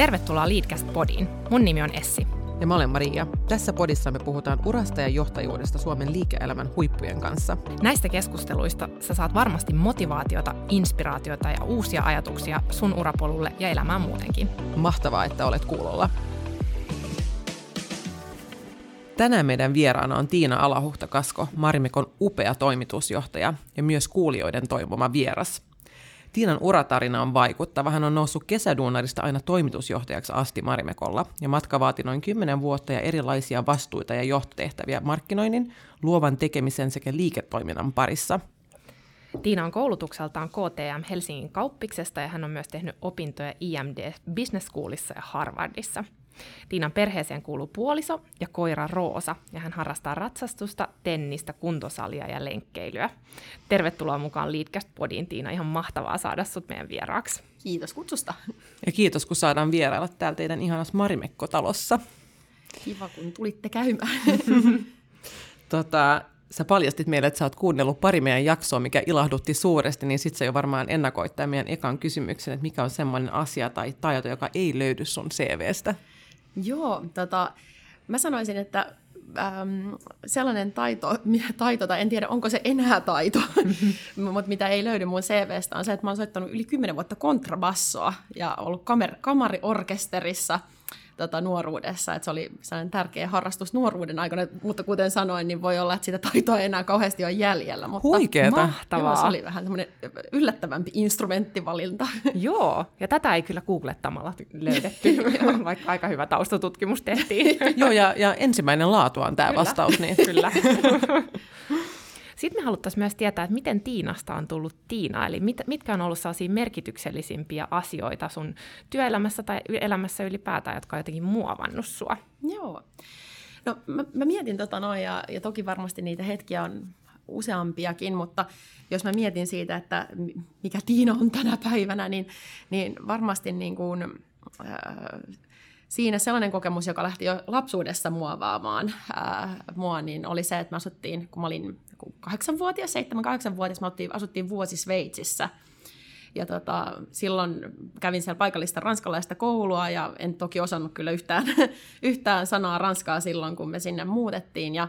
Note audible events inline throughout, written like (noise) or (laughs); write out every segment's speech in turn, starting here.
Tervetuloa Leadcast Podiin. Mun nimi on Essi. Ja mä olen Maria. Tässä podissa me puhutaan urasta ja johtajuudesta Suomen liike-elämän huippujen kanssa. Näistä keskusteluista sä saat varmasti motivaatiota, inspiraatiota ja uusia ajatuksia sun urapolulle ja elämään muutenkin. Mahtavaa, että olet kuulolla. Tänään meidän vieraana on Tiina Alahuhta-Kasko, Marimekon upea toimitusjohtaja ja myös kuulijoiden toivoma vieras. Tiinan uratarina on vaikuttava. Hän on noussut kesäduunarista aina toimitusjohtajaksi asti Marimekolla, ja matka vaati noin 10 vuotta ja erilaisia vastuita ja johtotehtäviä markkinoinnin, luovan tekemisen sekä liiketoiminnan parissa. Tiina on koulutukseltaan KTM Helsingin kauppiksesta ja hän on myös tehnyt opintoja IMD Business Schoolissa ja Harvardissa – Tiinan perheeseen kuuluu puoliso ja koira Roosa, ja hän harrastaa ratsastusta, tennistä, kuntosalia ja lenkkeilyä. Tervetuloa mukaan Leadcast Podiin, Tiina. Ihan mahtavaa saada sut meidän vieraaksi. Kiitos kutsusta. Ja kiitos, kun saadaan vierailla täällä teidän ihanassa Marimekko-talossa. Kiva, kun tulitte käymään. (laughs) tota, sä paljastit meille, että sä oot kuunnellut pari meidän jaksoa, mikä ilahdutti suuresti, niin sit sä jo varmaan ennakoit tämän meidän ekan kysymyksen, että mikä on semmoinen asia tai taito, joka ei löydy sun CVstä. Joo, tota, mä sanoisin, että äm, sellainen taito, (laughs) taito, tai en tiedä onko se enää taito, (laughs) mutta mitä ei löydy mun CVstä, on se, että mä oon soittanut yli 10 vuotta kontrabassoa ja ollut kamer- kamariorkesterissa – tota, nuoruudessa, että se oli sellainen tärkeä harrastus nuoruuden aikana, mutta kuten sanoin, niin voi olla, että sitä taitoa ei enää kauheasti ole jäljellä. Mutta Huikeeta. Mahtavaa. Joo, se oli vähän semmoinen yllättävämpi instrumenttivalinta. (laughs) Joo, ja tätä ei kyllä googlettamalla löydetty, (laughs) vaikka aika hyvä taustatutkimus tehtiin. (laughs) Joo, ja, ja ensimmäinen laatu on tämä kyllä. vastaus. Niin. kyllä. Sitten me haluttaisiin myös tietää, että miten Tiinasta on tullut Tiina, eli mit, mitkä on ollut sellaisia merkityksellisimpiä asioita sun työelämässä tai elämässä ylipäätään, jotka on jotenkin muovannut sua? Joo. No mä, mä mietin tota noin, ja, ja toki varmasti niitä hetkiä on useampiakin, mutta jos mä mietin siitä, että mikä Tiina on tänä päivänä, niin, niin varmasti niin kuin, äh, siinä sellainen kokemus, joka lähti jo lapsuudessa muovaamaan ää, mua, niin oli se, että me asuttiin, kun mä olin kahdeksanvuotias, seitsemän, kahdeksanvuotias, me asuttiin vuosi Sveitsissä. Ja tota, silloin kävin siellä paikallista ranskalaista koulua ja en toki osannut kyllä yhtään, (laughs) yhtään sanaa ranskaa silloin, kun me sinne muutettiin. Ja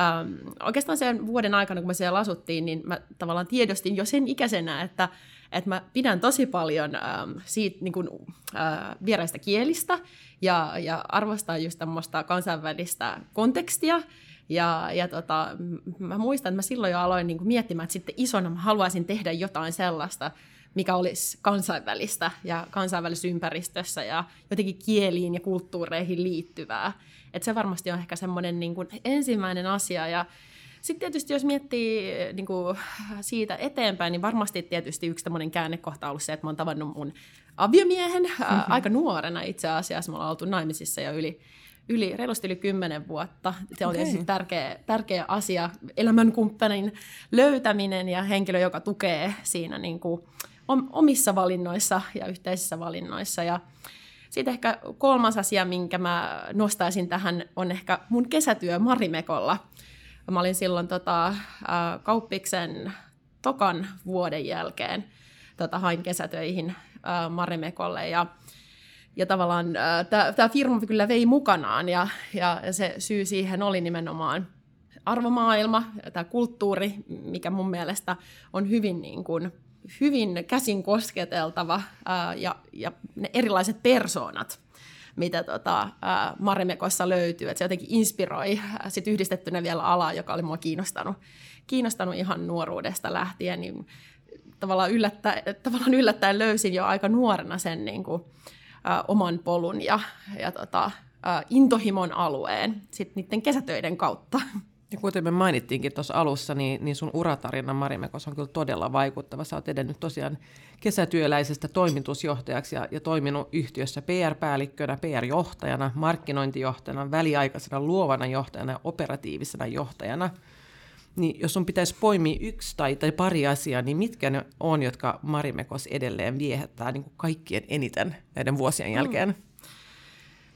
ähm, oikeastaan sen vuoden aikana, kun me siellä asuttiin, niin mä tavallaan tiedostin jo sen ikäisenä, että että mä pidän tosi paljon ähm, siitä niin kuin, äh, vieraista kielistä ja, ja arvostan just tämmöistä kansainvälistä kontekstia. Ja, ja tota, mä muistan, että mä silloin jo aloin niin kuin miettimään, että sitten isona mä haluaisin tehdä jotain sellaista, mikä olisi kansainvälistä ja kansainvälisessä ympäristössä ja jotenkin kieliin ja kulttuureihin liittyvää. Että se varmasti on ehkä semmoinen niin kuin ensimmäinen asia. Ja sitten tietysti jos miettii niin kuin (laughs) siitä eteenpäin, niin varmasti tietysti yksi tämmöinen käännekohta on ollut se, että mä oon tavannut mun aviomiehen (laughs) mm-hmm. aika nuorena itse asiassa. Me ollaan oltu naimisissa jo yli, yli, reilusti yli kymmenen vuotta. Se oli okay. tärkeä, tärkeä asia, elämänkumppanin löytäminen ja henkilö, joka tukee siinä niin kuin omissa valinnoissa ja yhteisissä valinnoissa. Ja sitten ehkä kolmas asia, minkä mä nostaisin tähän, on ehkä mun kesätyö Marimekolla – Mä olin silloin tota, kauppiksen tokan vuoden jälkeen tota, hain kesätöihin Marimekolle ja ja tavallaan tämä firma kyllä vei mukanaan ja, ja se syy siihen oli nimenomaan arvomaailma, tämä kulttuuri, mikä mun mielestä on hyvin, niin kuin, hyvin käsin kosketeltava ää, ja, ja ne erilaiset persoonat, mitä tota, ää, Marimekossa löytyy. Et se jotenkin inspiroi sit yhdistettynä vielä alaa, joka oli mua kiinnostanut, kiinnostanut ihan nuoruudesta lähtien. Niin tavallaan, yllättä, tavallaan yllättäen löysin jo aika nuorena sen niin kuin, ää, oman polun ja, ja tota, ää, intohimon alueen sit niiden kesätöiden kautta. Ja kuten me mainittiinkin tuossa alussa, niin, niin sun uratarina Marimekos on kyllä todella vaikuttava. Sä oot edennyt tosiaan kesätyöläisestä toimitusjohtajaksi ja, ja toiminut yhtiössä PR-päällikkönä, PR-johtajana, markkinointijohtajana, väliaikaisena luovana johtajana ja operatiivisena johtajana. Niin jos sun pitäisi poimia yksi tai, tai pari asiaa, niin mitkä ne on, jotka Marimekos edelleen viehättää niin kuin kaikkien eniten näiden vuosien jälkeen? Mm.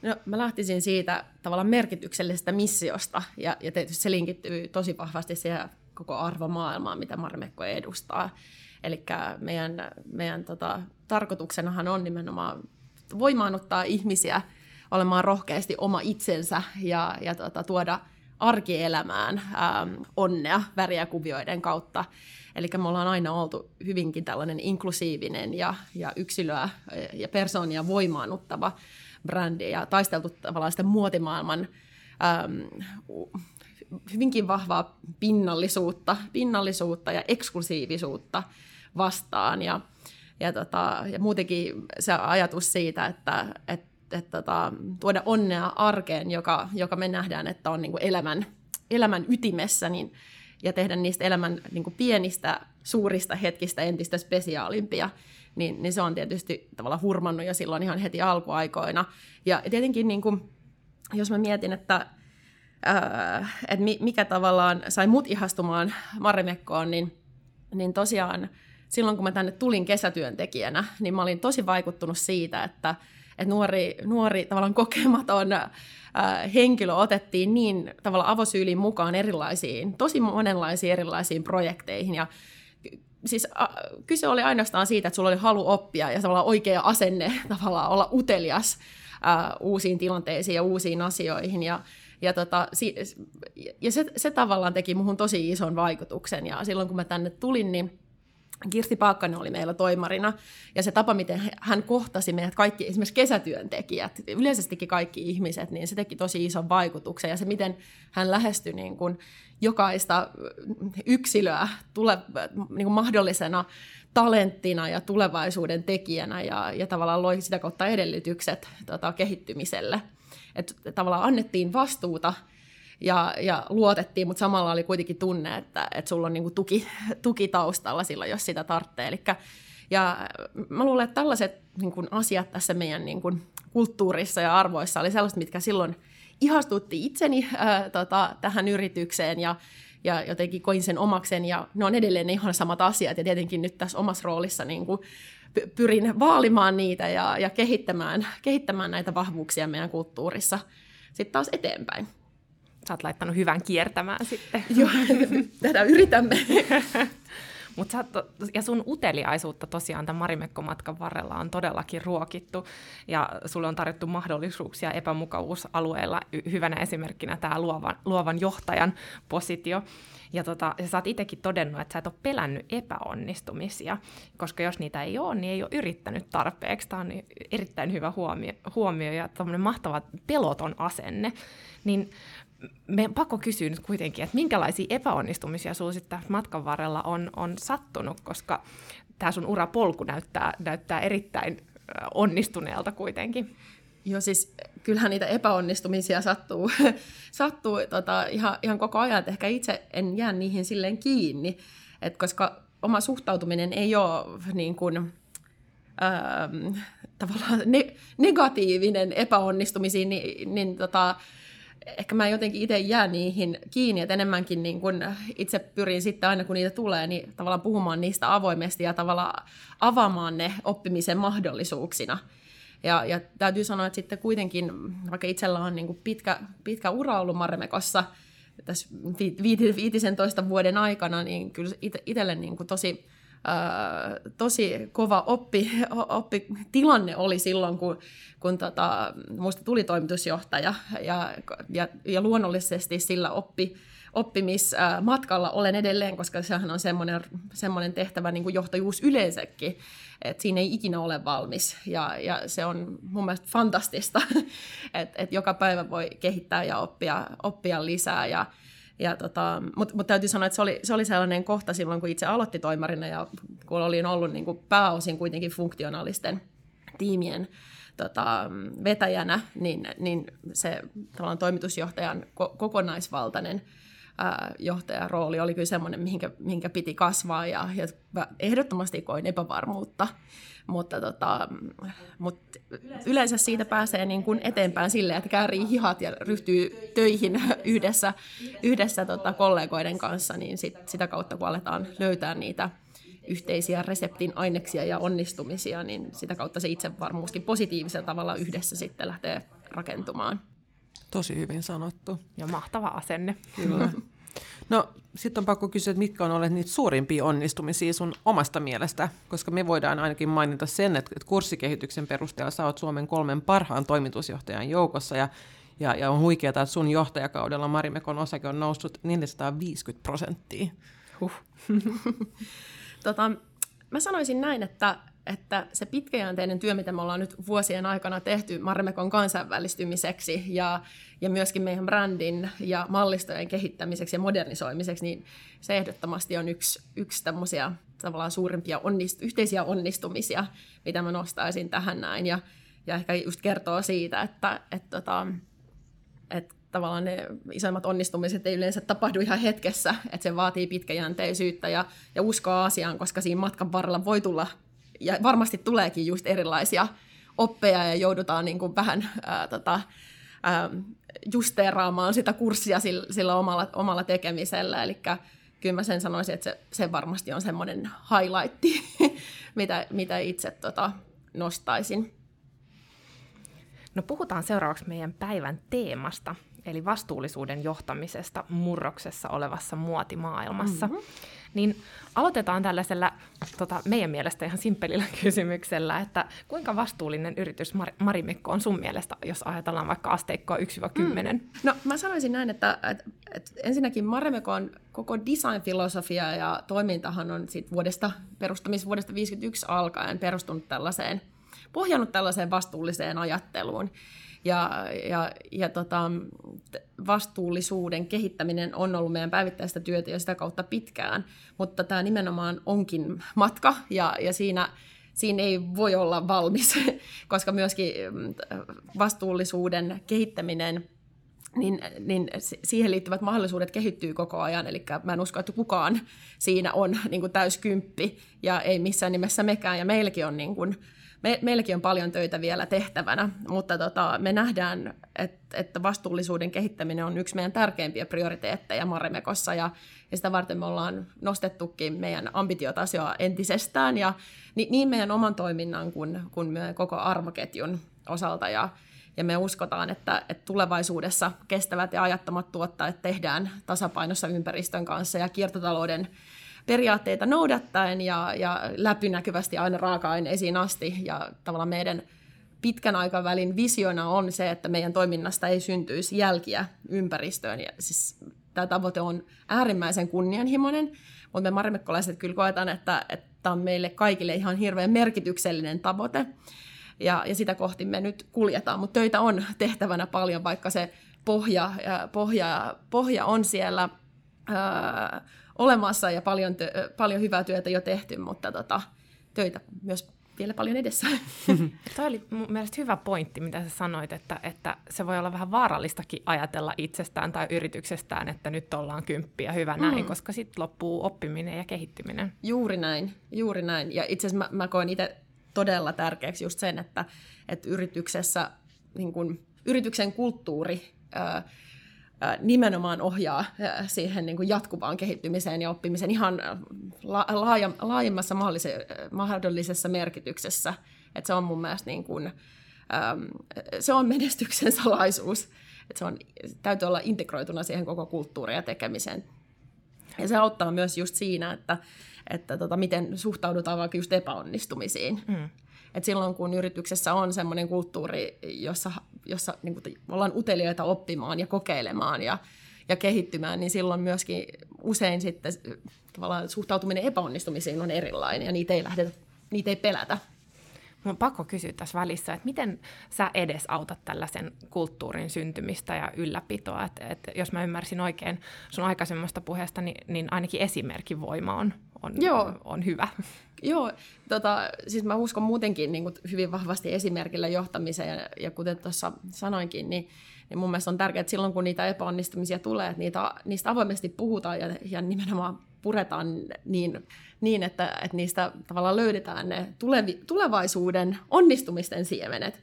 No, mä lähtisin siitä tavallaan merkityksellisestä missiosta, ja, ja tietysti se linkittyy tosi vahvasti siihen koko arvomaailmaan, mitä Marmekko edustaa. Eli meidän, meidän tota, tarkoituksenahan on nimenomaan voimaannuttaa ihmisiä olemaan rohkeasti oma itsensä ja, ja tota, tuoda arkielämään ähm, onnea väriä kuvioiden kautta. Eli me ollaan aina oltu hyvinkin tällainen inklusiivinen ja, ja yksilöä ja persoonia voimaannuttava brändi ja taisteltu tavallaan sitä muotimaailman ähm, hyvinkin vahvaa pinnallisuutta, pinnallisuutta ja eksklusiivisuutta vastaan. Ja, ja, tota, ja muutenkin se ajatus siitä, että, että, että tota, tuoda onnea arkeen, joka, joka me nähdään, että on niin kuin elämän, elämän ytimessä, niin, ja tehdä niistä elämän niin kuin pienistä, suurista hetkistä entistä spesiaalimpia, niin, niin se on tietysti tavallaan hurmannut jo silloin ihan heti alkuaikoina. Ja tietenkin niin kuin, jos mä mietin, että äh, että mikä tavallaan sai mut ihastumaan Marimekkoon, niin, niin tosiaan silloin kun mä tänne tulin kesätyöntekijänä, niin mä olin tosi vaikuttunut siitä, että, että nuori, nuori tavallaan kokematon äh, henkilö otettiin niin tavallaan avosyyliin mukaan erilaisiin, tosi monenlaisiin erilaisiin projekteihin ja siis a, kyse oli ainoastaan siitä, että sulla oli halu oppia ja tavallaan oikea asenne (laughs) tavallaan olla utelias ä, uusiin tilanteisiin ja uusiin asioihin. Ja, ja, tota, si, ja se, se tavallaan teki muhun tosi ison vaikutuksen. Ja silloin kun mä tänne tulin, niin Kirsti Paakkanen oli meillä toimarina, ja se tapa, miten hän kohtasi meidät kaikki, esimerkiksi kesätyöntekijät, yleisestikin kaikki ihmiset, niin se teki tosi ison vaikutuksen, ja se, miten hän lähestyi niin kuin jokaista yksilöä tule, niin kuin mahdollisena talenttina ja tulevaisuuden tekijänä, ja, ja tavallaan loi sitä kautta edellytykset tota, kehittymiselle. Että tavallaan annettiin vastuuta ja, ja luotettiin, mutta samalla oli kuitenkin tunne, että, että sulla on niin kuin tuki, (laughs) tuki taustalla silloin, jos sitä tarvitsee. Elikkä, ja mä luulen, että tällaiset niin kuin asiat tässä meidän niin kuin kulttuurissa ja arvoissa oli sellaiset, mitkä silloin ihastutti itseni ää, tota, tähän yritykseen ja, ja jotenkin koin sen omaksen ja ne on edelleen ne ihan samat asiat ja tietenkin nyt tässä omassa roolissa niin kuin pyrin vaalimaan niitä ja, ja kehittämään, kehittämään näitä vahvuuksia meidän kulttuurissa sitten taas eteenpäin sä oot laittanut hyvän kiertämään sitten. Joo, (laughs) tätä yritämme. (laughs) Mut sä to, ja sun uteliaisuutta tosiaan tämän Marimekko-matkan varrella on todellakin ruokittu, ja sulle on tarjottu mahdollisuuksia epämukavuusalueilla. Hyvänä esimerkkinä tämä luovan, luovan johtajan positio. Ja, tota, sä oot itsekin todennut, että sä et ole pelännyt epäonnistumisia, koska jos niitä ei ole, niin ei ole yrittänyt tarpeeksi. Tämä on erittäin hyvä huomio, huomio ja mahtava peloton asenne. Niin me pakko kysyä nyt kuitenkin, että minkälaisia epäonnistumisia sinulla sitten matkan varrella on, on sattunut, koska tämä sun urapolku näyttää, näyttää erittäin onnistuneelta kuitenkin. Joo, siis kyllähän niitä epäonnistumisia sattuu, (laughs) sattuu tota, ihan, ihan koko ajan, että ehkä itse en jää niihin silleen kiinni, et koska oma suhtautuminen ei ole niin kuin, ähm, tavallaan ne, negatiivinen epäonnistumisiin, niin, niin tota, ehkä mä jotenkin itse jää niihin kiinni, että enemmänkin niin kun itse pyrin sitten aina kun niitä tulee, niin tavallaan puhumaan niistä avoimesti ja tavallaan avaamaan ne oppimisen mahdollisuuksina. Ja, ja täytyy sanoa, että sitten kuitenkin, vaikka itsellä on niin kuin pitkä, pitkä ura ollut Marmekossa tässä viitisen toista vuoden aikana, niin kyllä itselle niin kuin tosi tosi kova oppi, oppitilanne oli silloin, kun, kun tota, muista tuli toimitusjohtaja ja, ja, ja luonnollisesti sillä oppi, oppimismatkalla olen edelleen, koska sehän on semmoinen, semmoinen tehtävä niin kuin johtajuus yleensäkin, että siinä ei ikinä ole valmis. Ja, ja se on mun mielestä fantastista, (laughs) että, että joka päivä voi kehittää ja oppia, oppia lisää. Ja, ja tota, Mutta mut täytyy sanoa, että se oli, se oli sellainen kohta silloin, kun itse aloitti toimarina ja kun olin ollut niin kuin pääosin kuitenkin funktionaalisten tiimien tota, vetäjänä, niin, niin se tavallaan toimitusjohtajan ko- kokonaisvaltainen ää, johtajarooli oli kyllä semmoinen, mihinkä, mihinkä piti kasvaa ja, ja ehdottomasti koin epävarmuutta mutta, tota, mutta yleensä siitä pääsee niin kuin eteenpäin silleen, että käärii hihat ja ryhtyy töihin yhdessä, yhdessä tota kollegoiden kanssa, niin sit, sitä kautta kun aletaan löytää niitä yhteisiä reseptin aineksia ja onnistumisia, niin sitä kautta se itsevarmuuskin positiivisella tavalla yhdessä sitten lähtee rakentumaan. Tosi hyvin sanottu. Ja mahtava asenne. Kyllä. (laughs) No sitten on pakko kysyä, että mitkä on olleet niitä suurimpia onnistumisia sun omasta mielestä, koska me voidaan ainakin mainita sen, että kurssikehityksen perusteella sä oot Suomen kolmen parhaan toimitusjohtajan joukossa ja ja, ja on huikeaa, että sun johtajakaudella Marimekon osake on noussut 450 prosenttia. Huh. (laughs) tota, mä sanoisin näin, että, että se pitkäjänteinen työ, mitä me ollaan nyt vuosien aikana tehty Marimekon kansainvälistymiseksi ja, ja myöskin meidän brändin ja mallistojen kehittämiseksi ja modernisoimiseksi, niin se ehdottomasti on yksi, yksi tämmöisiä tavallaan suurimpia onnist, yhteisiä onnistumisia, mitä mä nostaisin tähän näin. Ja, ja ehkä just kertoo siitä, että, että, että, että tavallaan ne isoimmat onnistumiset ei yleensä tapahdu ihan hetkessä, että se vaatii pitkäjänteisyyttä ja, ja uskoa asiaan, koska siinä matkan varrella voi tulla, ja varmasti tuleekin just erilaisia oppeja ja joudutaan niin kuin vähän ää, tota, ää, justeeraamaan sitä kurssia sillä, sillä omalla, omalla tekemisellä, eli kyllä mä sen sanoisin, että se, se varmasti on semmoinen highlight, (laughs) mitä, mitä itse tota, nostaisin. No puhutaan seuraavaksi meidän päivän teemasta, eli vastuullisuuden johtamisesta murroksessa olevassa muotimaailmassa. Mm-hmm. Niin aloitetaan tällaisella tota, meidän mielestä ihan simppelillä (laughs) kysymyksellä, että kuinka vastuullinen yritys Mar- Marimekko on sun mielestä, jos ajatellaan vaikka asteikkoa 1-10? Mm. No mä sanoisin näin, että, että, että ensinnäkin Marimekon koko design-filosofia ja toimintahan on sit vuodesta, perustamisvuodesta 51 alkaen perustunut tällaiseen, pohjannut tällaiseen vastuulliseen ajatteluun. Ja, ja, ja tota, vastuullisuuden kehittäminen on ollut meidän päivittäistä työtä jo sitä kautta pitkään, mutta tämä nimenomaan onkin matka ja, ja siinä, siinä ei voi olla valmis, (laughs) koska myöskin mm, vastuullisuuden kehittäminen niin, niin siihen liittyvät mahdollisuudet kehittyy koko ajan. Eli mä en usko, että kukaan siinä on niin täyskymppi ja ei missään nimessä mekään. Ja meilläkin on niin kuin, me, meilläkin on paljon töitä vielä tehtävänä, mutta tota, me nähdään, että, että vastuullisuuden kehittäminen on yksi meidän tärkeimpiä prioriteetteja Marimekossa. Ja, ja sitä varten me ollaan nostettukin meidän ambitiotasoa entisestään. Ja niin meidän oman toiminnan kuin, kuin koko arvoketjun osalta. Ja, ja me uskotaan, että, että tulevaisuudessa kestävät ja ajattomat tuottajat tehdään tasapainossa ympäristön kanssa ja kiertotalouden periaatteita noudattaen ja, ja läpinäkyvästi aina raaka-aineisiin asti. Ja tavallaan meidän pitkän aikavälin visiona on se, että meidän toiminnasta ei syntyisi jälkiä ympäristöön. Ja siis tämä tavoite on äärimmäisen kunnianhimoinen, mutta me marimekkolaiset kyllä koetaan, että, että on meille kaikille ihan hirveän merkityksellinen tavoite. Ja, ja sitä kohti me nyt kuljetaan, mutta töitä on tehtävänä paljon, vaikka se pohja, pohja, pohja on siellä ää, olemassa ja paljon, tö- paljon hyvää työtä jo tehty, mutta tota, töitä myös vielä paljon edessä. (laughs) (laughs) Tuo oli mun mielestä hyvä pointti, mitä sä sanoit, että, että se voi olla vähän vaarallistakin ajatella itsestään tai yrityksestään, että nyt ollaan kymppiä, hyvä mm. näin, koska sitten loppuu oppiminen ja kehittyminen. Juuri näin, juuri näin. Ja itse asiassa mä, mä koen itse todella tärkeäksi just sen, että, että yrityksessä niin kun, yrityksen kulttuuri ää, nimenomaan ohjaa siihen niin kuin jatkuvaan kehittymiseen ja oppimiseen ihan laaja, laajemmassa mahdollisessa merkityksessä. että se on mun mielestä niin kuin, se on menestyksen salaisuus. että se on, täytyy olla integroituna siihen koko kulttuuriin ja tekemiseen. Ja se auttaa myös just siinä, että, että tota, miten suhtaudutaan vaikka just epäonnistumisiin. Mm. Et silloin kun yrityksessä on semmoinen kulttuuri, jossa, jossa niin kuin, ollaan uteliaita oppimaan ja kokeilemaan ja, ja kehittymään, niin silloin myöskin usein sitten tavallaan suhtautuminen epäonnistumisiin on erilainen ja niitä ei, lähdetä, niitä ei pelätä. Mun on pakko kysyä tässä välissä, että miten sä edes autat tällaisen kulttuurin syntymistä ja ylläpitoa? Että, että jos mä ymmärsin oikein sun aikaisemmasta puheesta, niin, niin ainakin esimerkin voima on, on, Joo. on hyvä. Joo, tota, siis mä uskon muutenkin niin kuin hyvin vahvasti esimerkillä johtamiseen, ja, ja kuten tuossa sanoinkin, niin, niin mun mielestä on tärkeää, että silloin kun niitä epäonnistumisia tulee, että niitä, niistä avoimesti puhutaan ja, ja nimenomaan puretaan niin, niin että, että niistä tavallaan löydetään ne tulevi, tulevaisuuden onnistumisten siemenet.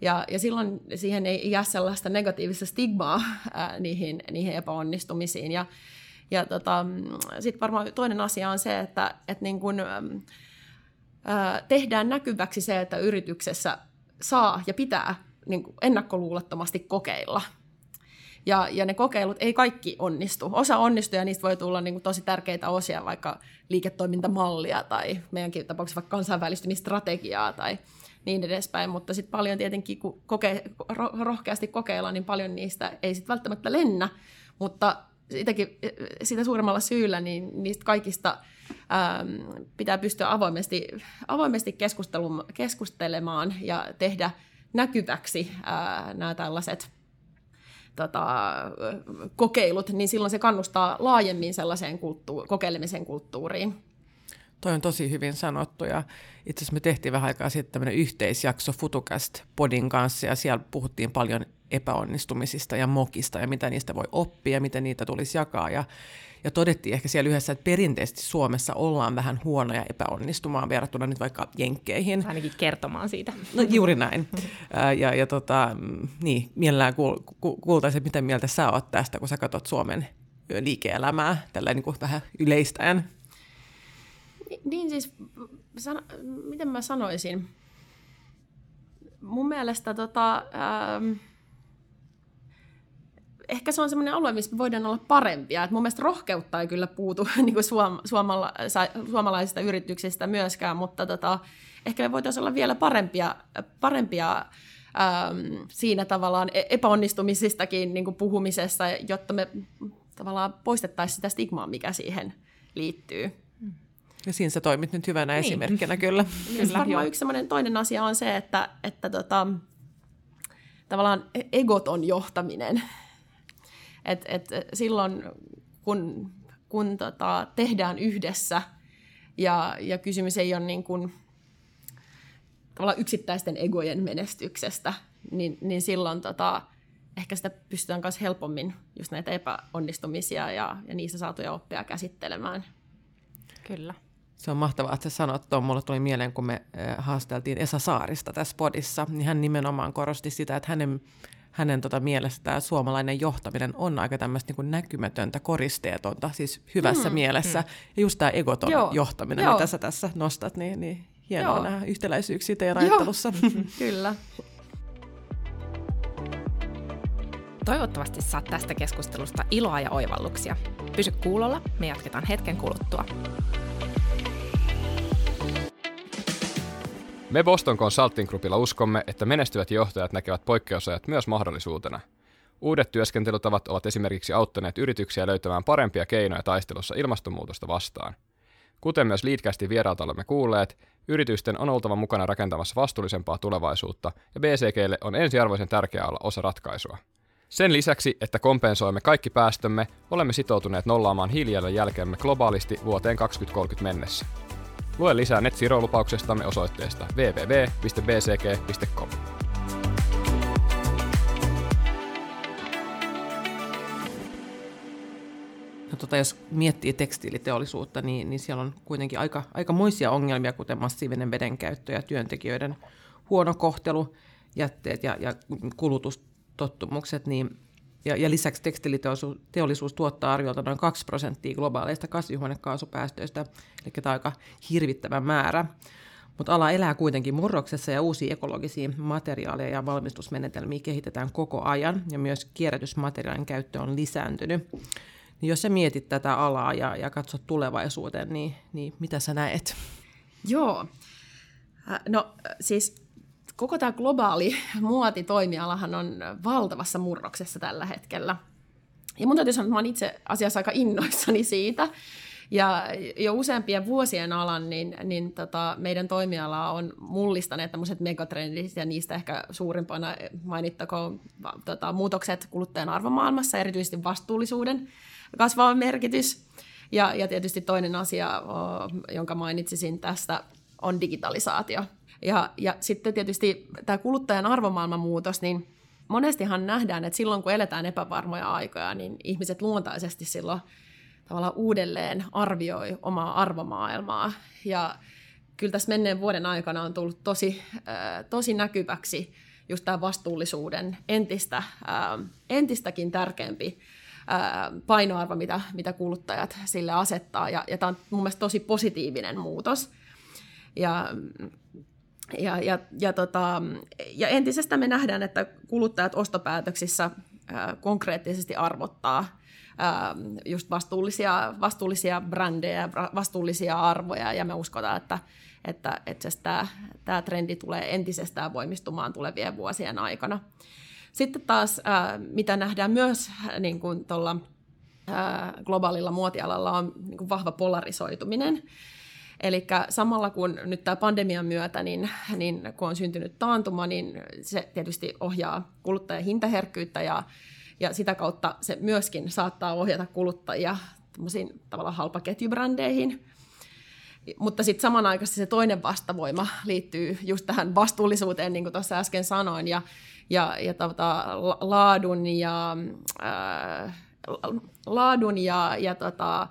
Ja, ja silloin siihen ei jää sellaista negatiivista stigmaa ää, niihin, niihin epäonnistumisiin. Ja, ja tota, sitten varmaan toinen asia on se, että, että niin kun, ää, tehdään näkyväksi se, että yrityksessä saa ja pitää niin ennakkoluulottomasti kokeilla. Ja, ja ne kokeilut ei kaikki onnistu. Osa onnistuu ja niistä voi tulla niin kuin tosi tärkeitä osia, vaikka liiketoimintamallia tai meidänkin tapauksessa vaikka kansainvälistymistrategiaa tai niin edespäin, mutta sitten paljon tietenkin, kun koke, rohkeasti kokeillaan, niin paljon niistä ei sitten välttämättä lennä, mutta sitäkin, sitä suuremmalla syyllä niin niistä kaikista ähm, pitää pystyä avoimesti, avoimesti keskustelemaan ja tehdä näkyväksi äh, nämä tällaiset tota, kokeilut, niin silloin se kannustaa laajemmin sellaiseen kulttuur- kokeilemisen kulttuuriin. Toi on tosi hyvin sanottu ja itse asiassa me tehtiin vähän aikaa sitten tämmöinen yhteisjakso Futucast Podin kanssa ja siellä puhuttiin paljon epäonnistumisista ja mokista ja mitä niistä voi oppia ja miten niitä tulisi jakaa ja ja todettiin ehkä siellä yhdessä, että perinteisesti Suomessa ollaan vähän huonoja epäonnistumaan verrattuna nyt vaikka jenkkeihin. Ainakin kertomaan siitä. No juuri näin. ja, ja tota, niin, mielellään kuul, ku, kuultaisin, mitä mieltä sä oot tästä, kun sä katsot Suomen liike-elämää tällä niin kuin vähän yleistäen. Niin siis, san, miten mä sanoisin? Mun mielestä tota, ähm, ehkä se on semmoinen alue, missä voidaan olla parempia. Et mun mielestä rohkeutta ei kyllä puutu (laughs) niin kuin suom, suomala, suomalaisista yrityksistä myöskään, mutta tota, ehkä me voitaisiin olla vielä parempia, parempia ähm, siinä tavallaan e-, epäonnistumisistakin niin kuin puhumisessa, jotta me tavallaan poistettaisiin sitä stigmaa, mikä siihen liittyy. Ja siinä sä toimit nyt hyvänä niin. esimerkkinä kyllä. (laughs) kyllä varmaan yksi toinen asia on se, että, että tota, tavallaan egoton johtaminen. (laughs) Et, et silloin, kun, kun tota, tehdään yhdessä ja, ja kysymys ei ole niin kuin, tavallaan yksittäisten egojen menestyksestä, niin, niin silloin tota, ehkä sitä pystytään myös helpommin just näitä epäonnistumisia ja, ja niistä saatuja oppia käsittelemään. Kyllä. Se on mahtavaa, että sä sanot tuon. Mulle tuli mieleen, kun me haasteltiin Esa Saarista tässä podissa, niin hän nimenomaan korosti sitä, että hänen hänen tota mielestään suomalainen johtaminen on aika tämmöistä niin näkymätöntä, koristeetonta, siis hyvässä mm, mielessä. Mm. Ja just tämä egoton Joo. johtaminen, Joo. mitä sä tässä nostat, niin, niin hienoa Joo. nähdä yhtäläisyyksiä teidän ajattelussa. (laughs) Kyllä. Toivottavasti saat tästä keskustelusta iloa ja oivalluksia. Pysy kuulolla, me jatketaan hetken kuluttua. Me Boston Consulting Groupilla uskomme, että menestyvät johtajat näkevät poikkeusajat myös mahdollisuutena. Uudet työskentelytavat ovat esimerkiksi auttaneet yrityksiä löytämään parempia keinoja taistelussa ilmastonmuutosta vastaan. Kuten myös Leadcastin vieraalta olemme kuulleet, yritysten on oltava mukana rakentamassa vastuullisempaa tulevaisuutta, ja BCGlle on ensiarvoisen tärkeää olla osa ratkaisua. Sen lisäksi, että kompensoimme kaikki päästömme, olemme sitoutuneet nollaamaan hiilijalanjälkemme globaalisti vuoteen 2030 mennessä. Lue lisää net lupauksestamme osoitteesta www.bcg.com. No tota, jos miettii tekstiiliteollisuutta, niin, niin siellä on kuitenkin aika, aika moisia ongelmia, kuten massiivinen vedenkäyttö ja työntekijöiden huono kohtelu, jätteet ja, ja kulutustottumukset, niin ja, ja lisäksi tekstiiliteollisuus tuottaa arviolta noin 2 prosenttia globaaleista kasvihuonekaasupäästöistä, eli tämä on aika hirvittävä määrä. Mutta ala elää kuitenkin murroksessa ja uusia ekologisia materiaaleja ja valmistusmenetelmiä kehitetään koko ajan, ja myös kierrätysmateriaalin käyttö on lisääntynyt. Niin jos sä mietit tätä alaa ja, ja katsot tulevaisuuteen, niin, niin mitä sä näet? Joo. No siis koko tämä globaali (laughs) muotitoimialahan on valtavassa murroksessa tällä hetkellä. Ja mun täytyy sanoa, että mä olen itse asiassa aika innoissani siitä. Ja jo useampien vuosien alan niin, niin tota, meidän toimiala on mullistaneet tämmöiset megatrendit ja niistä ehkä suurimpana mainittakoon tota, muutokset kuluttajan arvomaailmassa, erityisesti vastuullisuuden kasvava merkitys. Ja, ja tietysti toinen asia, jonka mainitsisin tästä, on digitalisaatio. Ja, ja sitten tietysti tämä kuluttajan arvomaailman muutos, niin monestihan nähdään, että silloin kun eletään epävarmoja aikoja, niin ihmiset luontaisesti silloin tavallaan uudelleen arvioi omaa arvomaailmaa. Ja kyllä tässä menneen vuoden aikana on tullut tosi, äh, tosi näkyväksi just tämä vastuullisuuden entistä, äh, entistäkin tärkeämpi painoarvo, mitä, mitä kuluttajat sille asettaa. Ja, ja tämä on mun mielestä tosi positiivinen muutos. Ja ja, ja, ja, tota, ja entisestä me nähdään, että kuluttajat ostopäätöksissä konkreettisesti arvottaa just vastuullisia, vastuullisia brändejä, vastuullisia arvoja, ja me uskotaan, että, että, että tämä trendi tulee entisestään voimistumaan tulevien vuosien aikana. Sitten taas, mitä nähdään myös niin kuin tuolla globaalilla muotialalla, on niin kuin vahva polarisoituminen. Eli samalla kun nyt tämä pandemian myötä, niin, niin kun on syntynyt taantuma, niin se tietysti ohjaa kuluttajan hintaherkkyyttä ja, ja sitä kautta se myöskin saattaa ohjata kuluttajia tavallaan halpaketjubrändeihin. Mutta sitten samanaikaisesti se toinen vastavoima liittyy just tähän vastuullisuuteen, niin kuin tuossa äsken sanoin, ja, ja, ja tota, laadun ja, ää, laadun ja, ja tota,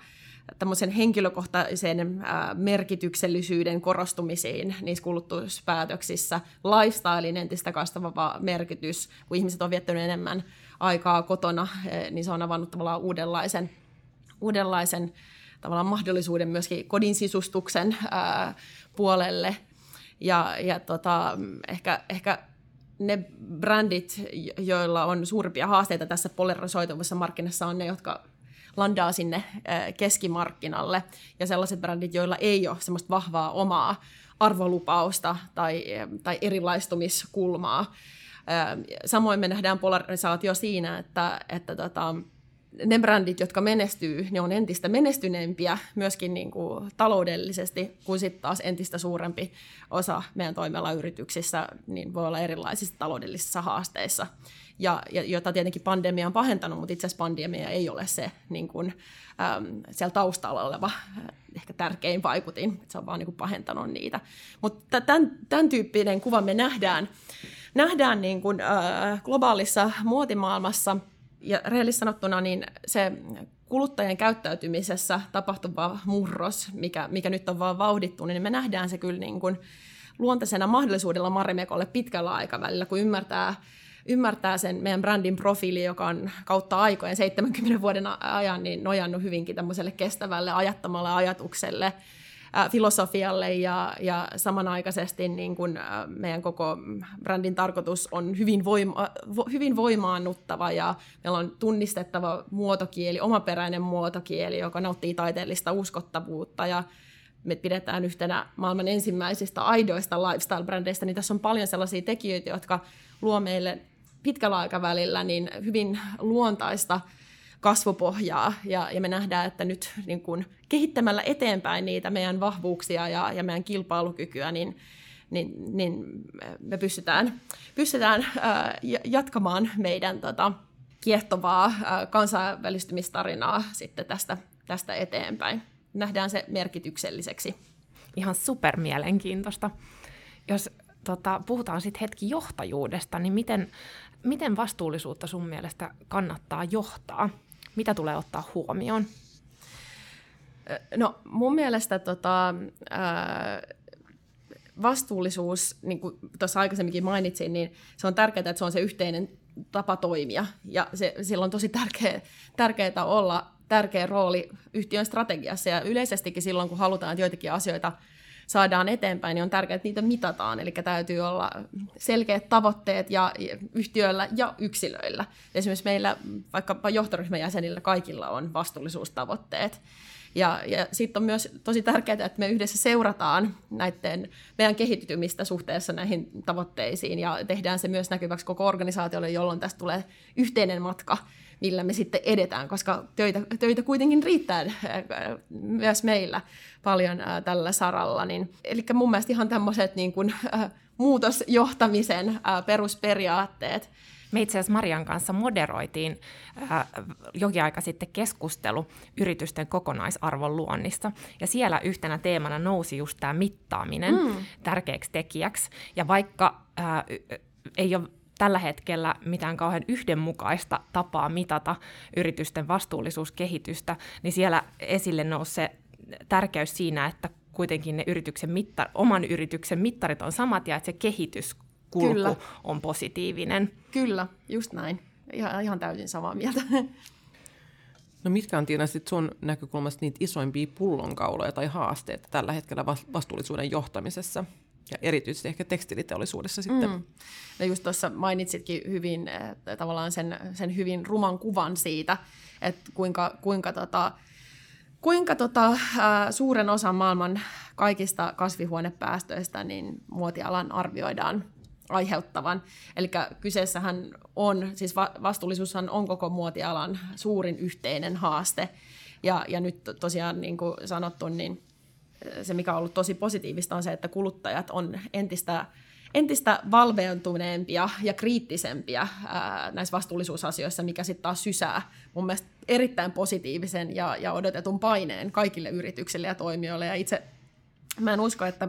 tämmöisen henkilökohtaisen merkityksellisyyden korostumisiin niissä kulutuspäätöksissä. Lifestylein entistä kasvava merkitys, kun ihmiset on viettänyt enemmän aikaa kotona, niin se on avannut tavallaan uudenlaisen, uudenlaisen tavallaan mahdollisuuden myöskin kodin sisustuksen puolelle. Ja, ja tota, ehkä, ehkä ne brändit, joilla on suurimpia haasteita tässä polarisoituvassa markkinassa, on ne, jotka landaa sinne keskimarkkinalle. Ja sellaiset brändit, joilla ei ole semmoista vahvaa omaa arvolupausta tai, tai erilaistumiskulmaa. Samoin me nähdään polarisaatio siinä, että, että tota, ne brändit, jotka menestyy, ne on entistä menestyneempiä myöskin niin kuin taloudellisesti, kuin sitten taas entistä suurempi osa meidän yrityksissä niin voi olla erilaisissa taloudellisissa haasteissa, ja, ja, jota tietenkin pandemia on pahentanut, mutta itse asiassa pandemia ei ole se niin kuin, äm, siellä taustalla oleva äh, ehkä tärkein vaikutin, se on vaan niin kuin pahentanut niitä. Mutta tämän, tämän tyyppinen kuva me nähdään, nähdään niin kuin, äh, globaalissa muotimaailmassa – ja rehellisesti sanottuna niin se kuluttajien käyttäytymisessä tapahtuva murros, mikä, mikä nyt on vaan vauhdittunut, niin me nähdään se kyllä niin kuin luontaisena mahdollisuudella Marimekolle pitkällä aikavälillä, kun ymmärtää, ymmärtää sen meidän brändin profiili, joka on kautta aikojen 70 vuoden ajan niin nojannut hyvinkin tämmöiselle kestävälle ajattamalle ajatukselle – filosofialle ja, ja samanaikaisesti niin kuin, meidän koko brändin tarkoitus on hyvin, voima, hyvin voimaannuttava ja meillä on tunnistettava muotokieli, omaperäinen muotokieli, joka nauttii taiteellista uskottavuutta ja me pidetään yhtenä maailman ensimmäisistä aidoista lifestyle-brändeistä, niin tässä on paljon sellaisia tekijöitä, jotka luo meille pitkällä aikavälillä niin hyvin luontaista kasvupohjaa ja, ja me nähdään, että nyt niin kun kehittämällä eteenpäin niitä meidän vahvuuksia ja, ja meidän kilpailukykyä, niin, niin, niin me pystytään, pystytään ää, jatkamaan meidän tota, kiehtovaa ää, kansainvälistymistarinaa sitten tästä, tästä eteenpäin. Nähdään se merkitykselliseksi. Ihan super mielenkiintoista. Jos tota, puhutaan sitten hetki johtajuudesta, niin miten, miten vastuullisuutta sun mielestä kannattaa johtaa? Mitä tulee ottaa huomioon? No mun mielestä tota, vastuullisuus, niin kuin tuossa aikaisemminkin mainitsin, niin se on tärkeää, että se on se yhteinen tapa toimia. Ja se, sillä on tosi tärkeä, tärkeää olla tärkeä rooli yhtiön strategiassa ja yleisestikin silloin, kun halutaan, että joitakin asioita – saadaan eteenpäin, niin on tärkeää, että niitä mitataan. Eli täytyy olla selkeät tavoitteet ja yhtiöillä ja yksilöillä. Esimerkiksi meillä vaikkapa johtoryhmän jäsenillä kaikilla on vastuullisuustavoitteet. Ja, ja sitten on myös tosi tärkeää, että me yhdessä seurataan näiden meidän kehittymistä suhteessa näihin tavoitteisiin ja tehdään se myös näkyväksi koko organisaatiolle, jolloin tästä tulee yhteinen matka millä me sitten edetään, koska töitä, töitä kuitenkin riittää äh, myös meillä paljon äh, tällä saralla. Niin, eli mun mielestä ihan tämmöiset niin kuin, äh, muutosjohtamisen perusperiaatteet, me itse asiassa Marian kanssa moderoitiin äh, jokin aika sitten keskustelu yritysten kokonaisarvon luonnista. Ja siellä yhtenä teemana nousi just tämä mittaaminen mm. tärkeäksi tekijäksi. Ja vaikka äh, ei ole tällä hetkellä mitään kauhean yhdenmukaista tapaa mitata yritysten vastuullisuuskehitystä, niin siellä esille nousi se tärkeys siinä, että kuitenkin ne yrityksen mittar, oman yrityksen mittarit on samat ja että se kehityskulku Kyllä. on positiivinen. Kyllä, just näin. Ihan, ihan täysin samaa mieltä. No mitkä on Tiina sit sun näkökulmasta niitä isoimpia pullonkauloja tai haasteita tällä hetkellä vastuullisuuden johtamisessa? Ja erityisesti ehkä tekstiiliteollisuudessa sitten. Mm. No just tuossa mainitsitkin hyvin että tavallaan sen, sen hyvin ruman kuvan siitä, että kuinka, kuinka, tota, kuinka tota, ää, suuren osan maailman kaikista kasvihuonepäästöistä niin muotialan arvioidaan aiheuttavan. Eli kyseessähän on, siis vastuullisuushan on koko muotialan suurin yhteinen haaste. Ja, ja nyt tosiaan niin kuin sanottu, niin se mikä on ollut tosi positiivista on se, että kuluttajat on entistä entistä valveutuneempia ja kriittisempiä ää, näissä vastuullisuusasioissa, mikä sitten taas sysää mun mielestä erittäin positiivisen ja, ja odotetun paineen kaikille yrityksille ja toimijoille. Ja itse mä en usko, että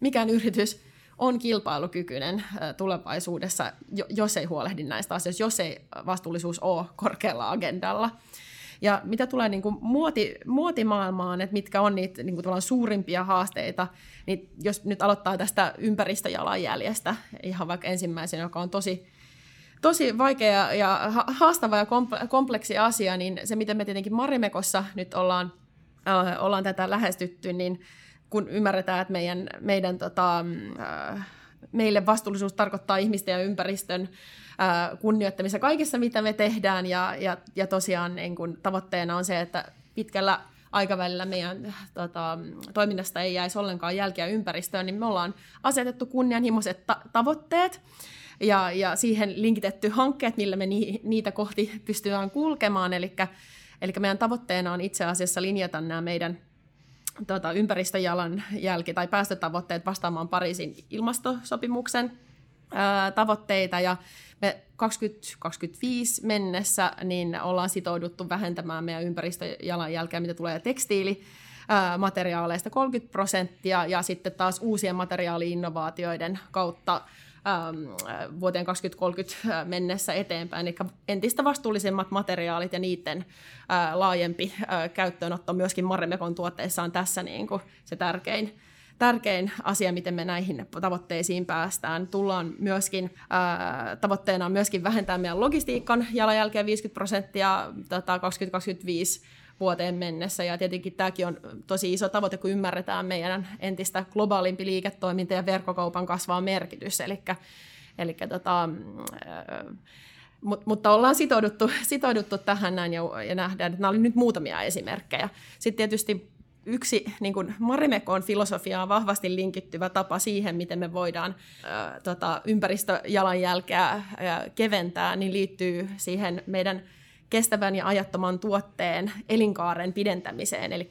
mikään yritys on kilpailukykyinen tulevaisuudessa, jos ei huolehdi näistä asioista, jos ei vastuullisuus ole korkealla agendalla. Ja mitä tulee niin kuin muoti, muotimaailmaan, että mitkä on niitä niin kuin suurimpia haasteita, niin jos nyt aloittaa tästä ympäristöjalanjäljestä ihan vaikka ensimmäisenä, joka on tosi, tosi vaikea ja haastava ja kompleksi asia, niin se, miten me tietenkin Marimekossa nyt ollaan, äh, ollaan tätä lähestytty, niin kun ymmärretään, että meidän, meidän tota, äh, meille vastuullisuus tarkoittaa ihmisten ja ympäristön kunnioittamista kaikessa, mitä me tehdään, ja, ja, ja tosiaan niin kun, tavoitteena on se, että pitkällä aikavälillä meidän tota, toiminnasta ei jäisi ollenkaan jälkeä ympäristöön, niin me ollaan asetettu kunnianhimoiset ta- tavoitteet, ja, ja siihen linkitetty hankkeet, millä me ni, niitä kohti pystytään kulkemaan, eli Eli meidän tavoitteena on itse asiassa linjata nämä meidän tota, ympäristöjalanjälki tai päästötavoitteet vastaamaan Pariisin ilmastosopimuksen ää, tavoitteita. Ja me 2025 mennessä niin ollaan sitouduttu vähentämään meidän ympäristöjalanjälkeä, mitä tulee tekstiili materiaaleista 30 prosenttia ja sitten taas uusien materiaaliinnovaatioiden kautta vuoteen 2030 äh, mennessä eteenpäin. Eli entistä vastuullisemmat materiaalit ja niiden äh, laajempi äh, käyttöönotto myöskin Marimekon tuotteissa on tässä niin kuin se tärkein, tärkein asia, miten me näihin tavoitteisiin päästään. Tullaan myöskin, ää, tavoitteena on myöskin vähentää meidän logistiikan jalanjälkeen 50 prosenttia tota, 2025 vuoteen mennessä. Ja tietenkin tämäkin on tosi iso tavoite, kun ymmärretään meidän entistä globaalimpi liiketoiminta ja verkkokaupan kasvaa merkitys. Eli, eli tota, mutta ollaan sitouduttu, (laughs) sitouduttu tähän näin ja, ja nähdään, että nämä olivat nyt muutamia esimerkkejä. Sitten tietysti yksi niin kuin Marimekon filosofiaan vahvasti linkittyvä tapa siihen, miten me voidaan ää, tota, ympäristöjalanjälkeä ää, keventää, niin liittyy siihen meidän kestävän ja ajattoman tuotteen elinkaaren pidentämiseen. Eli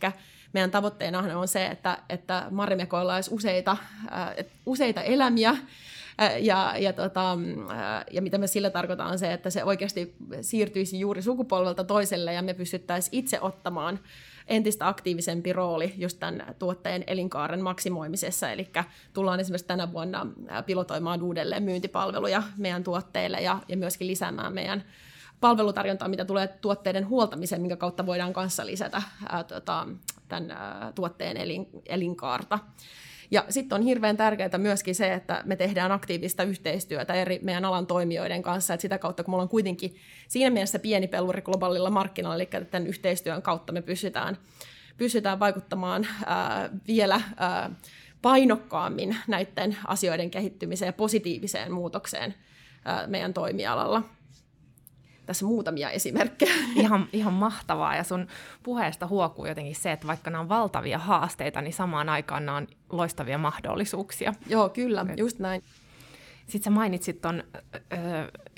meidän tavoitteena on se, että, että Marimekoilla olisi useita, äh, useita elämiä, äh, ja, ja, tota, äh, ja mitä me sillä tarkoitaan on se, että se oikeasti siirtyisi juuri sukupolvelta toiselle ja me pystyttäisiin itse ottamaan entistä aktiivisempi rooli just tämän tuotteen elinkaaren maksimoimisessa. Eli tullaan esimerkiksi tänä vuonna pilotoimaan uudelleen myyntipalveluja meidän tuotteille ja, ja myöskin lisäämään meidän palvelutarjontaa, mitä tulee tuotteiden huoltamiseen, minkä kautta voidaan kanssa lisätä ää, tota, tämän ää, tuotteen elin, elinkaarta. Ja sitten on hirveän tärkeää myöskin se, että me tehdään aktiivista yhteistyötä eri meidän alan toimijoiden kanssa, että sitä kautta, kun me ollaan kuitenkin siinä mielessä pieni peluri globaalilla markkinoilla, eli tämän yhteistyön kautta me pystytään, pystytään vaikuttamaan ää, vielä ää, painokkaammin näiden asioiden kehittymiseen ja positiiviseen muutokseen ää, meidän toimialalla tässä muutamia esimerkkejä. Ihan, ihan mahtavaa ja sun puheesta huokuu jotenkin se, että vaikka nämä on valtavia haasteita, niin samaan aikaan nämä on loistavia mahdollisuuksia. Joo, kyllä, just näin. Sitten sä mainitsit tuon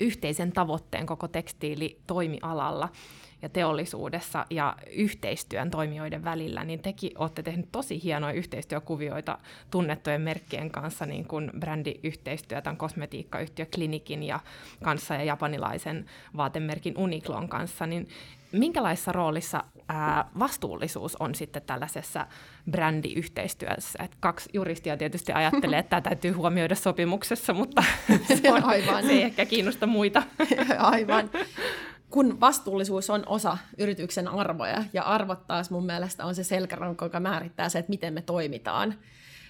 yhteisen tavoitteen koko tekstiilitoimialalla ja teollisuudessa ja yhteistyön toimijoiden välillä, niin tekin olette tehneet tosi hienoja yhteistyökuvioita tunnettujen merkkien kanssa, niin kuin brändiyhteistyötä kosmetiikkayhtiö Klinikin ja kanssa ja japanilaisen vaatemerkin Uniklon kanssa, niin minkälaisessa roolissa ää, vastuullisuus on sitten tällaisessa brändiyhteistyössä? Et kaksi juristia tietysti ajattelee, että tämä täytyy huomioida sopimuksessa, mutta se, on, (laughs) Aivan. se ei ehkä kiinnosta muita. (laughs) Aivan kun vastuullisuus on osa yrityksen arvoja, ja arvot taas mun mielestä on se selkäranko, joka määrittää se, että miten me toimitaan,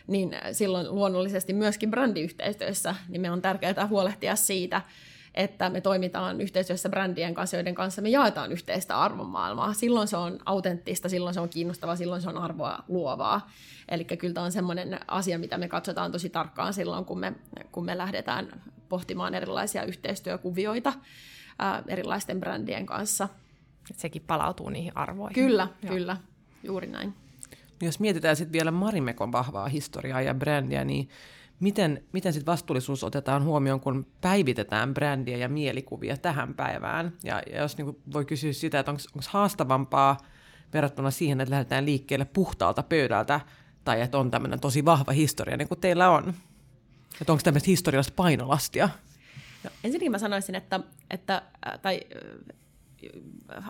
niin silloin luonnollisesti myöskin brändiyhteistyössä niin me on tärkeää huolehtia siitä, että me toimitaan yhteistyössä brändien kanssa, joiden kanssa me jaetaan yhteistä arvomaailmaa. Silloin se on autenttista, silloin se on kiinnostavaa, silloin se on arvoa luovaa. Eli kyllä tämä on sellainen asia, mitä me katsotaan tosi tarkkaan silloin, kun me, kun me lähdetään pohtimaan erilaisia yhteistyökuvioita ää, erilaisten brändien kanssa. Et sekin palautuu niihin arvoihin. Kyllä, Joo. kyllä, juuri näin. Jos mietitään sitten vielä Marimekon vahvaa historiaa ja brändiä, niin miten, miten sit vastuullisuus otetaan huomioon, kun päivitetään brändiä ja mielikuvia tähän päivään? Ja, ja jos niin voi kysyä sitä, että onko haastavampaa verrattuna siihen, että lähdetään liikkeelle puhtaalta pöydältä, tai että on tämmöinen tosi vahva historia, niin kuin teillä on? Että onko tämmöistä historiallista painolastia? No, ensinnäkin mä sanoisin, että, että tai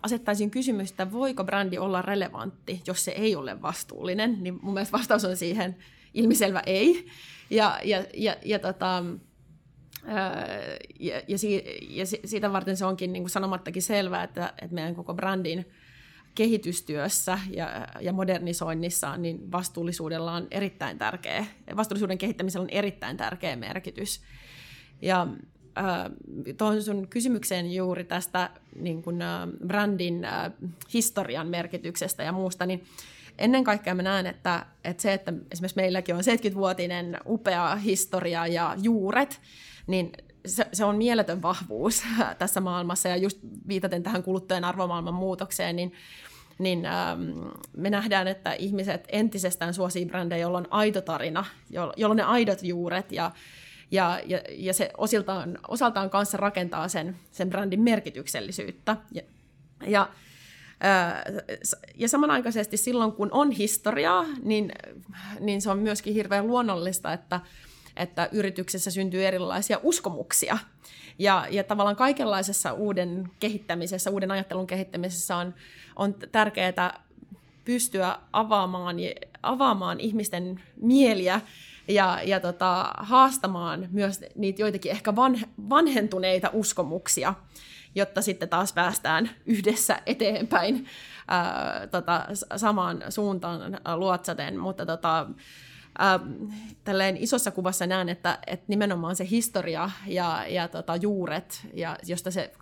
asettaisin kysymystä, voiko brändi olla relevantti, jos se ei ole vastuullinen, niin mun mielestä vastaus on siihen ilmiselvä ei. Ja, ja, ja, ja, tota, ja, ja, ja siitä varten se onkin niin kuin sanomattakin selvää, että, että meidän koko brändin kehitystyössä ja, ja modernisoinnissa niin vastuullisuudella on erittäin tärkeä, vastuullisuuden kehittämisellä on erittäin tärkeä merkitys. Ja äh, tuohon sun kysymykseen juuri tästä niin kun, äh, brändin äh, historian merkityksestä ja muusta, niin ennen kaikkea mä näen, että, että se, että esimerkiksi meilläkin on 70-vuotinen upea historia ja juuret, niin se, se on mieletön vahvuus (laughs) tässä maailmassa. Ja just viitaten tähän kuluttajan arvomaailman muutokseen, niin niin ähm, me nähdään, että ihmiset entisestään suosii brändejä, joilla on aito tarina, jolla on ne aidot juuret ja, ja, ja, ja se osiltaan, osaltaan kanssa rakentaa sen, sen brändin merkityksellisyyttä. Ja, ja, ja samanaikaisesti silloin, kun on historiaa, niin, niin se on myöskin hirveän luonnollista, että, että yrityksessä syntyy erilaisia uskomuksia. Ja, ja tavallaan kaikenlaisessa uuden kehittämisessä, uuden ajattelun kehittämisessä on, on tärkeää pystyä avaamaan, avaamaan ihmisten mieliä ja, ja tota, haastamaan myös niitä joitakin ehkä vanhe, vanhentuneita uskomuksia, jotta sitten taas päästään yhdessä eteenpäin ää, tota, samaan suuntaan luotsaten. Mutta tota, tälleen isossa kuvassa näen, että, että nimenomaan se historia ja, ja tota, juuret, ja josta se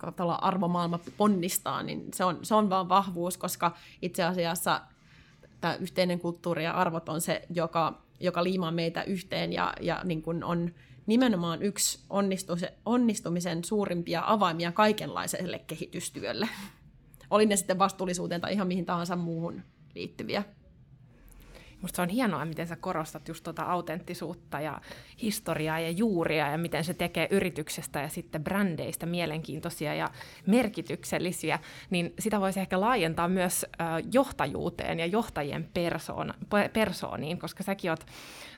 arvomaailma ponnistaa, niin se on, se on vaan vahvuus, koska itse asiassa tämä yhteinen kulttuuri ja arvot on se, joka, joka liimaa meitä yhteen ja, ja niin kuin on nimenomaan yksi onnistumisen suurimpia avaimia kaikenlaiselle kehitystyölle. Oli ne sitten vastuullisuuteen tai ihan mihin tahansa muuhun liittyviä. Musta se on hienoa, miten sä korostat just tuota autenttisuutta ja historiaa ja juuria ja miten se tekee yrityksestä ja sitten brändeistä mielenkiintoisia ja merkityksellisiä, niin sitä voisi ehkä laajentaa myös johtajuuteen ja johtajien persoon, persooniin, koska säkin oot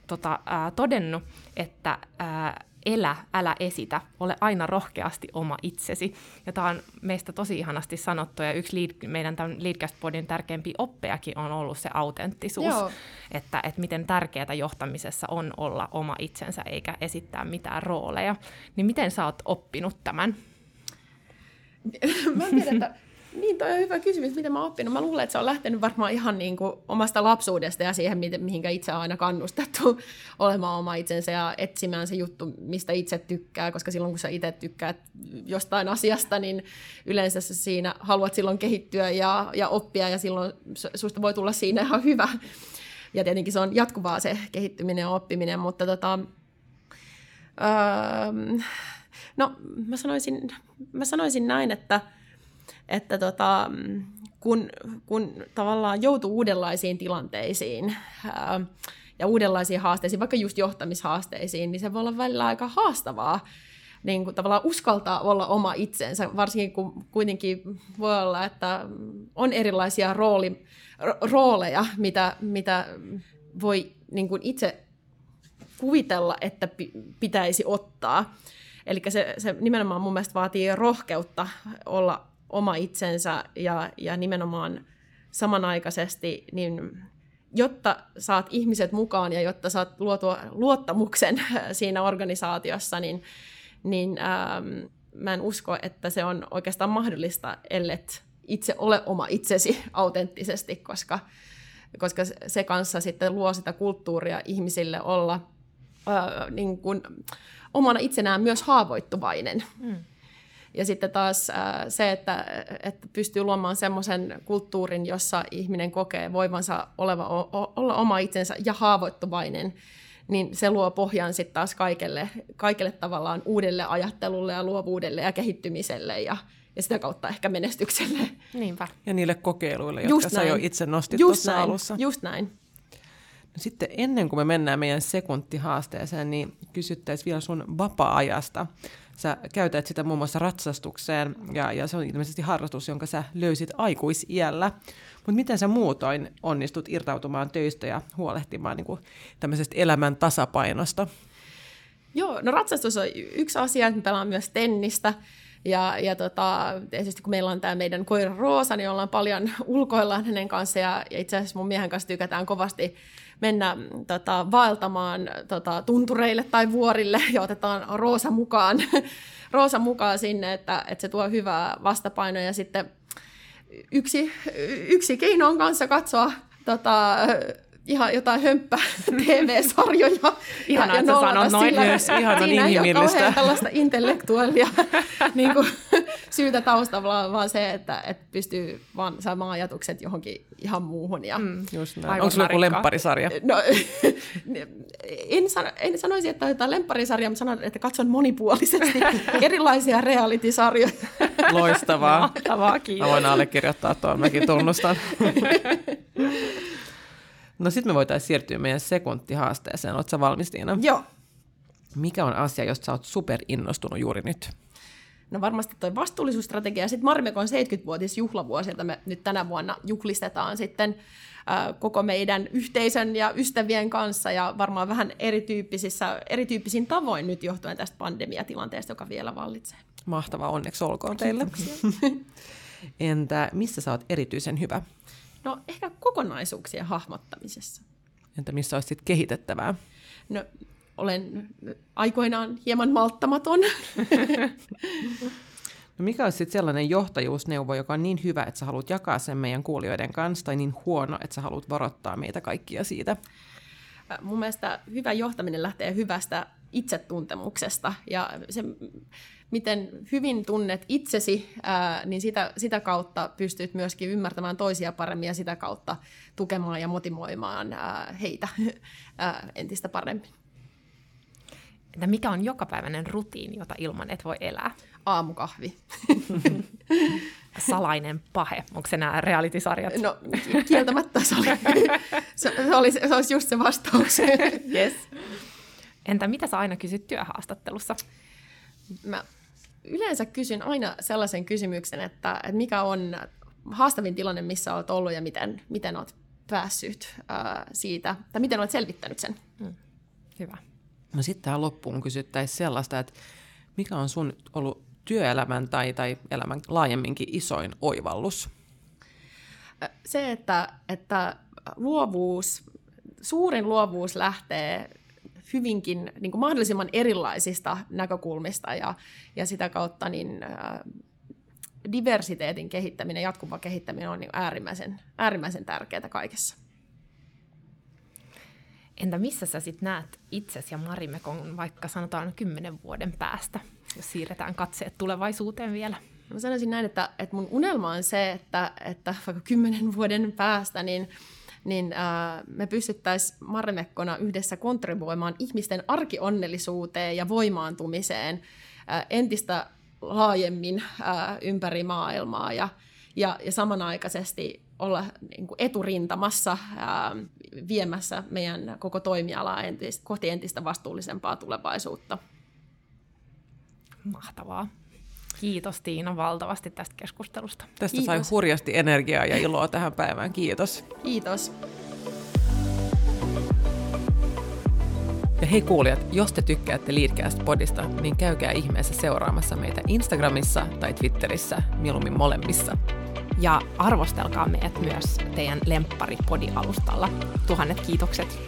tota, todennut, että elä, älä esitä, ole aina rohkeasti oma itsesi. Ja tämä on meistä tosi ihanasti sanottu, ja yksi lead, meidän tämän Leadcast-podin tärkeimpi oppeakin on ollut se autenttisuus, että, että miten tärkeää johtamisessa on olla oma itsensä eikä esittää mitään rooleja. Niin miten sä oot oppinut tämän? (laughs) Mä tiedän, että niin, toi on hyvä kysymys, mitä mä oon oppinut. Mä luulen, että se on lähtenyt varmaan ihan niin kuin omasta lapsuudesta ja siihen, mihinkä itse on aina kannustettu (laughs) olemaan oma itsensä ja etsimään se juttu, mistä itse tykkää, koska silloin kun sä itse tykkäät jostain asiasta, niin yleensä sä siinä haluat silloin kehittyä ja, ja oppia ja silloin susta voi tulla siinä ihan hyvä. Ja tietenkin se on jatkuvaa se kehittyminen ja oppiminen, mutta tota, öö, no mä sanoisin, mä sanoisin näin, että että tota, kun, kun tavallaan joutuu uudenlaisiin tilanteisiin ää, ja uudenlaisiin haasteisiin, vaikka just johtamishaasteisiin, niin se voi olla välillä aika haastavaa niin kuin tavallaan uskaltaa olla oma itsensä, varsinkin kun kuitenkin voi olla, että on erilaisia rooli, rooleja, mitä, mitä voi niin kuin itse kuvitella, että pitäisi ottaa. Eli se, se nimenomaan mun mielestä vaatii rohkeutta olla oma itsensä ja, ja nimenomaan samanaikaisesti, niin jotta saat ihmiset mukaan ja jotta saat luotua luottamuksen (laughs) siinä organisaatiossa, niin, niin ähm, mä en usko, että se on oikeastaan mahdollista, ellet itse ole oma itsesi (laughs) autenttisesti, koska, koska se kanssa sitten luo sitä kulttuuria ihmisille olla äh, niin kuin, omana itsenään myös haavoittuvainen. Mm. Ja sitten taas äh, se, että, että pystyy luomaan semmoisen kulttuurin, jossa ihminen kokee voivansa oleva, o, olla oma itsensä ja haavoittuvainen, niin se luo pohjan sitten taas kaikelle, kaikelle tavallaan uudelle ajattelulle ja luovuudelle ja kehittymiselle ja, ja sitä kautta ehkä menestykselle. Niinpä. Ja niille kokeiluille, jotka just sä jo itse nostit just tuossa näin. alussa. Just näin. No sitten ennen kuin me mennään meidän sekuntihaasteeseen, niin kysyttäisiin vielä sun vapaa-ajasta. Sä käytät sitä muun muassa ratsastukseen, ja, ja se on ilmeisesti harrastus, jonka sä löysit aikuisiällä. Mutta miten sä muutoin onnistut irtautumaan töistä ja huolehtimaan niin kuin tämmöisestä elämän tasapainosta? Joo, no ratsastus on yksi asia, että me pelaan myös tennistä. Ja, ja tota, tietysti kun meillä on tämä meidän koira Roosa, niin ollaan paljon (laughs) ulkoillaan hänen kanssa. Ja, ja itse asiassa mun miehen kanssa tykätään kovasti mennä tota, vaeltamaan tota, tuntureille tai vuorille ja otetaan Roosa mukaan, (laughs) Roosa mukaan sinne, että, että se tuo hyvää vastapainoa. Ja sitten yksi, yksi keino on kanssa katsoa tota, ihan jotain hömppä (laughs) TV-sarjoja. Ihanaa, että sanot noin myös. (laughs) Ihan Siinä ei tällaista intellektuaalia (laughs) niin kuin, syytä taustalla, vaan se, että, että pystyy vaan saamaan ajatukset johonkin ihan muuhun. Ja, mm. Just näin. Onko sulla joku lempparisarja? No, en, sano, en sanoisi, että jotain lempparisarja, mutta sanon, että katson monipuolisesti erilaisia reality-sarjoja. Loistavaa. Mahtavaa, kiitos. Mä voin allekirjoittaa tuon, mäkin tunnustan. No sitten me voitaisiin siirtyä meidän sekuntihaasteeseen. Oletko valmis, Tiina? Joo. Mikä on asia, josta sä oot super innostunut juuri nyt? No varmasti toi vastuullisuusstrategia sitten Marimekon 70-vuotis juhlavuosi, jota me nyt tänä vuonna juhlistetaan sitten äh, koko meidän yhteisön ja ystävien kanssa ja varmaan vähän erityyppisissä, erityyppisin tavoin nyt johtuen tästä pandemiatilanteesta, joka vielä vallitsee. Mahtavaa, onneksi olkoon teille. (laughs) Entä missä sä oot erityisen hyvä? No ehkä kokonaisuuksien hahmottamisessa. Entä missä olisit kehitettävää? No olen aikoinaan hieman malttamaton. (laughs) no mikä olisi sitten sellainen johtajuusneuvo, joka on niin hyvä, että sä haluat jakaa sen meidän kuulijoiden kanssa, tai niin huono, että sä haluat varoittaa meitä kaikkia siitä? Mun mielestä hyvä johtaminen lähtee hyvästä itsetuntemuksesta, ja se, miten hyvin tunnet itsesi, ää, niin sitä, sitä kautta pystyt myöskin ymmärtämään toisia paremmin ja sitä kautta tukemaan ja motivoimaan ää, heitä (laughs) ää, entistä paremmin. Entä mikä on jokapäiväinen rutiini, jota ilman et voi elää? Aamukahvi. (laughs) Salainen pahe. Onko se nämä reality-sarjat? No, kieltämättä se oli, (laughs) se, se, oli, se olisi just se vastaus. yes. Entä mitä sä aina kysyt työhaastattelussa? Mä yleensä kysyn aina sellaisen kysymyksen, että, että mikä on haastavin tilanne, missä olet ollut ja miten, miten olet päässyt ää, siitä, tai miten olet selvittänyt sen. Mm. Hyvä. No sitten tähän loppuun kysyttäisiin sellaista, että mikä on sun ollut työelämän tai, tai elämän laajemminkin isoin oivallus? Se, että, että luovuus, suurin luovuus lähtee hyvinkin niin kuin mahdollisimman erilaisista näkökulmista ja, ja sitä kautta niin, ä, diversiteetin kehittäminen, jatkuva kehittäminen on niin äärimmäisen, äärimmäisen tärkeää kaikessa. Entä missä sä sitten näet itsesi ja Marimekon vaikka sanotaan kymmenen vuoden päästä, jos siirretään katseet tulevaisuuteen vielä? Mä sanoisin näin, että, että mun unelma on se, että, että vaikka kymmenen vuoden päästä, niin niin äh, me pystyttäisiin Marimekkona yhdessä kontribuoimaan ihmisten arkionnellisuuteen ja voimaantumiseen äh, entistä laajemmin äh, ympäri maailmaa ja, ja, ja samanaikaisesti olla niin kuin eturintamassa ää, viemässä meidän koko toimialaa entistä, kohti entistä vastuullisempaa tulevaisuutta. Mahtavaa. Kiitos Tiina valtavasti tästä keskustelusta. Tästä Kiitos. sai hurjasti energiaa ja iloa tähän päivään. Kiitos. Kiitos. Ja hei kuulijat, jos te tykkäätte Leadcast-podista, niin käykää ihmeessä seuraamassa meitä Instagramissa tai Twitterissä, mieluummin molemmissa. Ja arvostelkaa meidät myös teidän lemppari alustalla Tuhannet kiitokset.